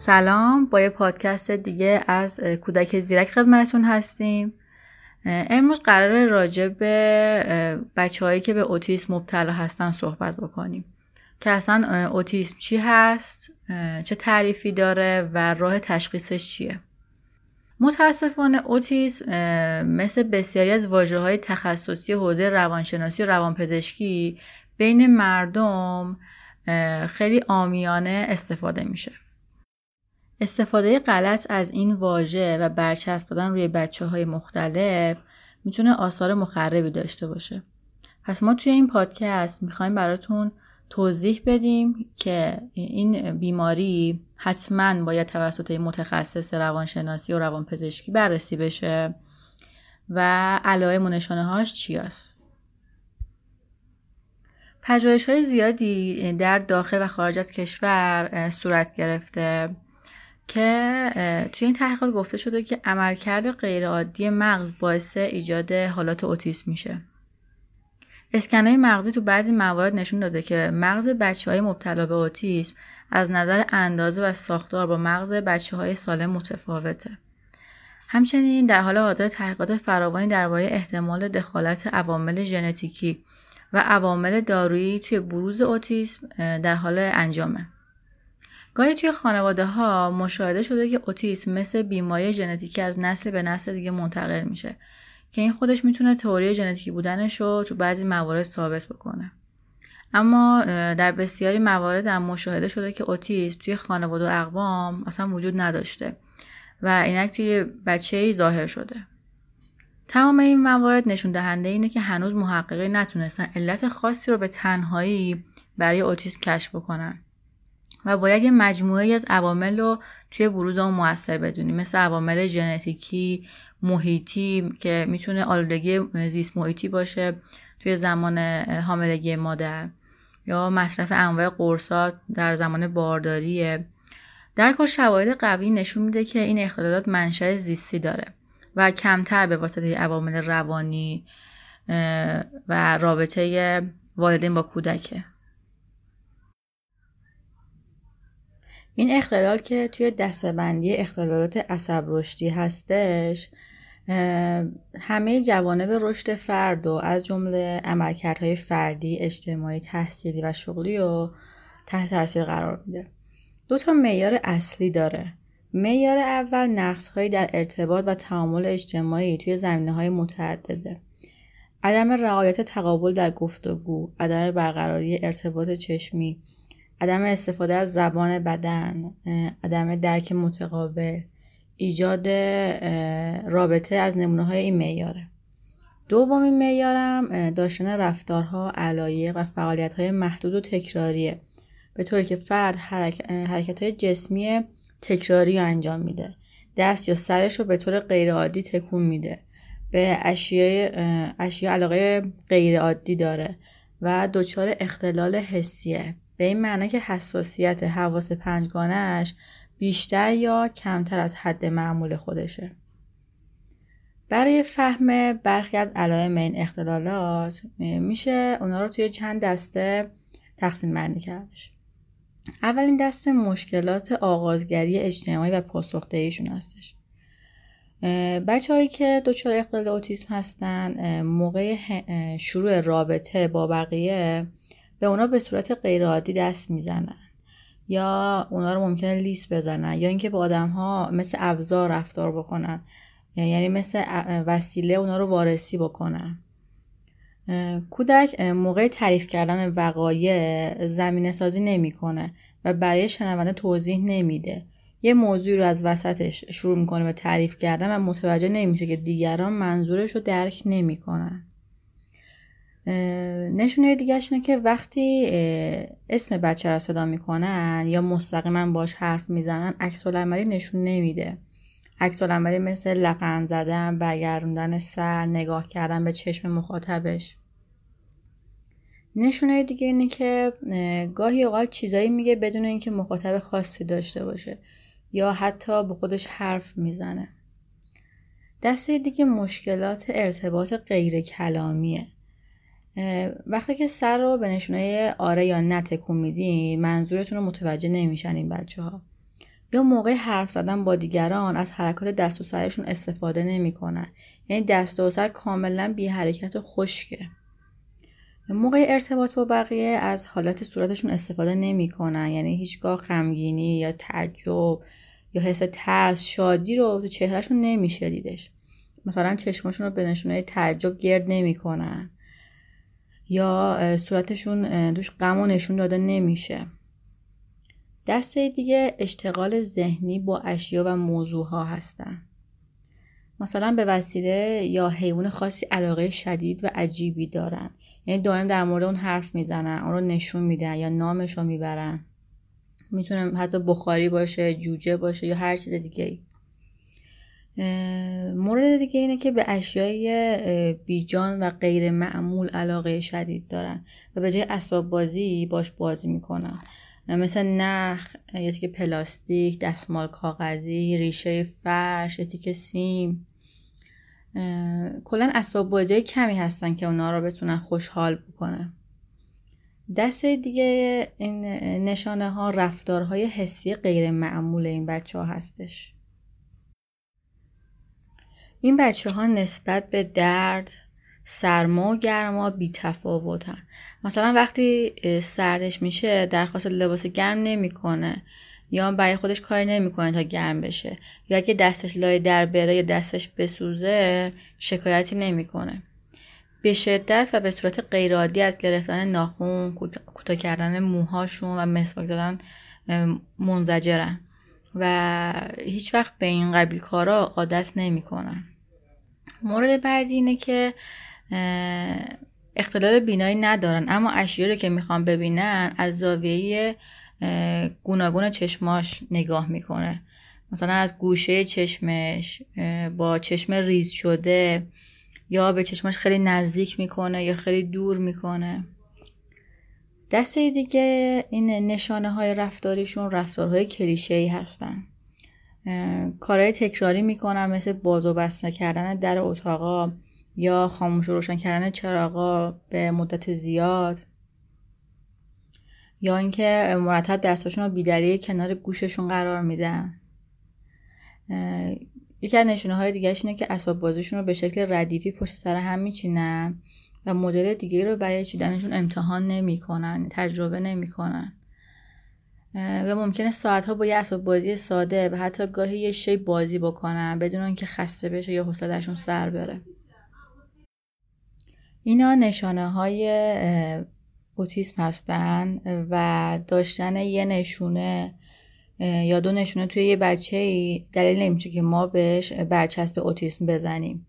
سلام با یه پادکست دیگه از کودک زیرک خدمتتون هستیم. امروز قرار راجع به بچه هایی که به اوتیسم مبتلا هستن صحبت بکنیم. که اصلا اوتیسم چی هست چه تعریفی داره و راه تشخیصش چیه. متاسفانه اوتیسم مثل بسیاری از واجه های تخصصی حوزه روانشناسی و روانپزشکی بین مردم خیلی آمیانه استفاده میشه. استفاده غلط از این واژه و برچسب دادن روی بچه های مختلف می‌تونه آثار مخربی داشته باشه. پس ما توی این پادکست می‌خوایم براتون توضیح بدیم که این بیماری حتما باید توسط متخصص روانشناسی و روانپزشکی بررسی بشه و علائم و نشانه هاش چی است. پژوهش های زیادی در داخل و خارج از کشور صورت گرفته که توی این تحقیقات گفته شده که عملکرد غیرعادی مغز باعث ایجاد حالات اوتیسم میشه. اسکنای مغزی تو بعضی موارد نشون داده که مغز بچه های مبتلا به اوتیسم از نظر اندازه و ساختار با مغز بچه های سالم متفاوته. همچنین در حال حاضر تحقیقات فراوانی درباره احتمال دخالت عوامل ژنتیکی و عوامل دارویی توی بروز اوتیسم در حال انجامه. گاهی توی خانواده ها مشاهده شده که اوتیسم مثل بیماری ژنتیکی از نسل به نسل دیگه منتقل میشه که این خودش می‌تونه تئوری ژنتیکی بودنش رو تو بعضی موارد ثابت بکنه. اما در بسیاری موارد هم مشاهده شده که اوتیسم توی خانواده و اقوام اصلا وجود نداشته و اینک توی بچه ای ظاهر شده. تمام این موارد نشون دهنده اینه که هنوز محققین نتونستن علت خاصی رو به تنهایی برای اوتیسم کشف بکنن. و باید یه مجموعه از عوامل رو توی بروز اون موثر بدونیم. مثل عوامل ژنتیکی محیطی که می‌تونه آلودگی زیست محیطی باشه توی زمان حاملگی مادر یا مصرف انواع قرصات در زمان بارداریه. در کل شواهد قوی نشون میده که این اختلالات منشأ زیستی داره و کمتر به واسطه عوامل روانی و رابطه والدین با کودکه. این اختلال که توی دستبندی اختلالات عصب رشدی هستش همه جوانب رشد فرد و از جمله عملکردهای فردی، اجتماعی، تحصیلی و شغلی رو تحت تاثیر قرار میده. دو تا معیار اصلی داره. معیار اول نقصهایی در ارتباط و تعامل اجتماعی توی زمینه های متعدده. عدم رعایت تقابل در گفتگو، عدم برقراری ارتباط چشمی، عدم استفاده از زبان بدن عدم درک متقابل ایجاد رابطه از نمونه های این میاره دومین معیارم داشتن رفتارها علایق و فعالیت های محدود و تکراریه. به طوری که فرد حرکت های جسمی تکراری رو انجام میده. دست یا سرش رو به طور غیرعادی تکون میده. به اشیاء اشیاء علاقه غیرعادی داره و دچار اختلال حسیه. به این معنی که حساسیت حواس پنجگانش بیشتر یا کمتر از حد معمول خودشه. برای فهم برخی از علائم این اختلالات میشه اونا رو توی چند دسته تقسیم بندی کردش. اولین دسته مشکلات آغازگری اجتماعی و پاسخدهیشون هستش. بچه هایی که دچار اختلال اوتیسم هستن موقع شروع رابطه با بقیه به اونا به صورت غیرعادی دست می‌زنن. یا اونا رو ممکنه لیس بزنن. یا اینکه با آدم ها مثل ابزار رفتار بکنن. یعنی مثل وسیله اونا رو وارسی بکنن. کودک موقع تعریف کردن وقایع زمینه سازی نمی‌کنه و برای شنونده توضیح نمیده. یه موضوع رو از وسطش شروع می‌کنه به تعریف کردن و متوجه نمیشه که دیگران منظورش رو درک نمی‌کنن. نشونه دیگه اینه که وقتی اسم بچه رو صدا می‌کنن یا مستقیما باش حرف می‌زنن عکس نشون نمیده. عکس مثل لبخند زدن برگردوندن سر نگاه کردن به چشم مخاطبش. نشونه دیگه اینه که گاهی اوقات چیزایی میگه بدون اینکه مخاطب خاصی داشته باشه یا حتی به خودش حرف می‌زنه. دسته دیگه مشکلات ارتباط غیر کلامیه وقتی که سر رو به نشونه آره یا نه تکون میدین منظورتون رو متوجه نمیشن این بچه ها یا موقع حرف زدن با دیگران از حرکات دست و سرشون استفاده نمی‌کنن. یعنی دست و سر کاملا بی حرکت و خشکه. موقع ارتباط با بقیه از حالات صورتشون استفاده نمی‌کنن. یعنی هیچگاه غمگینی یا تعجب یا حس ترس شادی رو تو چهرهشون نمیشه دیدش مثلا چشماشون رو به نشونه تعجب گرد نمی‌کنن. یا صورتشون دوش غم و نشون داده نمیشه. دسته دیگه اشتغال ذهنی با اشیا و موضوع ها هستن. مثلا به وسیله یا حیوان خاصی علاقه شدید و عجیبی دارن. یعنی دائم در مورد اون حرف می‌زنن اون رو نشون میدن یا نامش رو می‌برن. می‌تونه حتی بخاری باشه جوجه باشه یا هر چیز دیگه ای مورد دیگه اینه که به اشیای بیجان و غیر معمول علاقه شدید دارن و به جای اسباب بازی باش بازی می‌کنن. مثل نخ یا تیک پلاستیک دستمال کاغذی ریشه فرش یا تیک سیم. کلا اسباب بازی کمی هستن که اونا رو بتونن خوشحال بکنه دست دیگه این نشانه ها رفتارهای حسی غیر معمول این بچه ها هستش. این بچه ها نسبت به درد سرما و گرما بی تفاوتن مثلا وقتی سردش میشه درخواست لباس گرم نمی‌کنه یا برای خودش کاری نمی‌کنه تا گرم بشه یا اگه دستش لای در بره یا دستش بسوزه شکایتی نمی‌کنه. به شدت و به صورت غیرعادی از گرفتن ناخون کوتاه کردن موهاشون و مسواک زدن منزجرن. و هیچ وقت به این قبیل کارا عادت نمی‌کنن. مورد بعدی اینه که اختلال بینایی ندارن. اما اشیا رو که می‌خوان ببینن از زاویه گوناگون چشماش نگاه می‌کنه. مثلا از گوشه چشمش با چشم ریز شده یا به چشماش خیلی نزدیک می‌کنه یا خیلی دور می‌کنه. دسته دیگه این نشانه های رفتاریشون رفتارهای کلیشه ای هستن کارهای تکراری می‌کنن مثل باز و بسته کردن در اتاقا یا خاموش و روشن کردن چراغا به مدت زیاد. یا اینکه مرتب دستاشون رو بیدلیل کنار گوششون قرار میدن. یکی از نشونه های دیگه اینه که اسباب بازیشون رو به شکل ردیفی پشت سر هم میچینن. و مدل دیگه رو برای چیدنشون امتحان نمی‌کنن تجربه نمی‌کنن. و ممکنه ساعتها با یه اسباب بازی ساده و حتی گاهی یه شی بازی بکنن بدون اینکه خسته بشه یا حوصلهشون سر بره. اینا نشانه های اوتیسم هستن و داشتن یه نشونه یا دو نشونه توی یه بچه دلیل نمیشه که ما بهش برچسب اوتیسم بزنیم.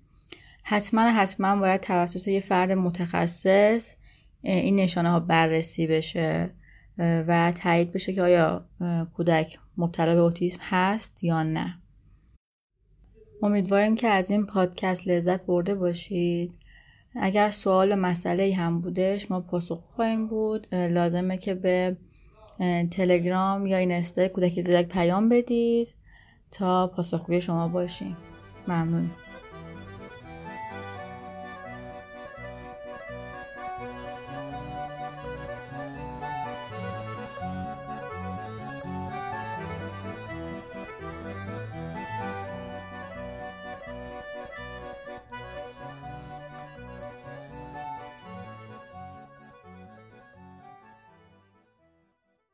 حتما حتما باید توسط یه فرد متخصص این نشانه ها بررسی بشه و تایید بشه که آیا کودک مبتلا به اوتیسم هست یا نه. امیدواریم که از این پادکست لذت برده باشید. اگر سوال مسئله هم بودش ما پاسخ خواهیم بود. لازمه که به تلگرام یا این استه کودک زیرک پیام بدید تا پاسخگوی شما باشیم. ممنون.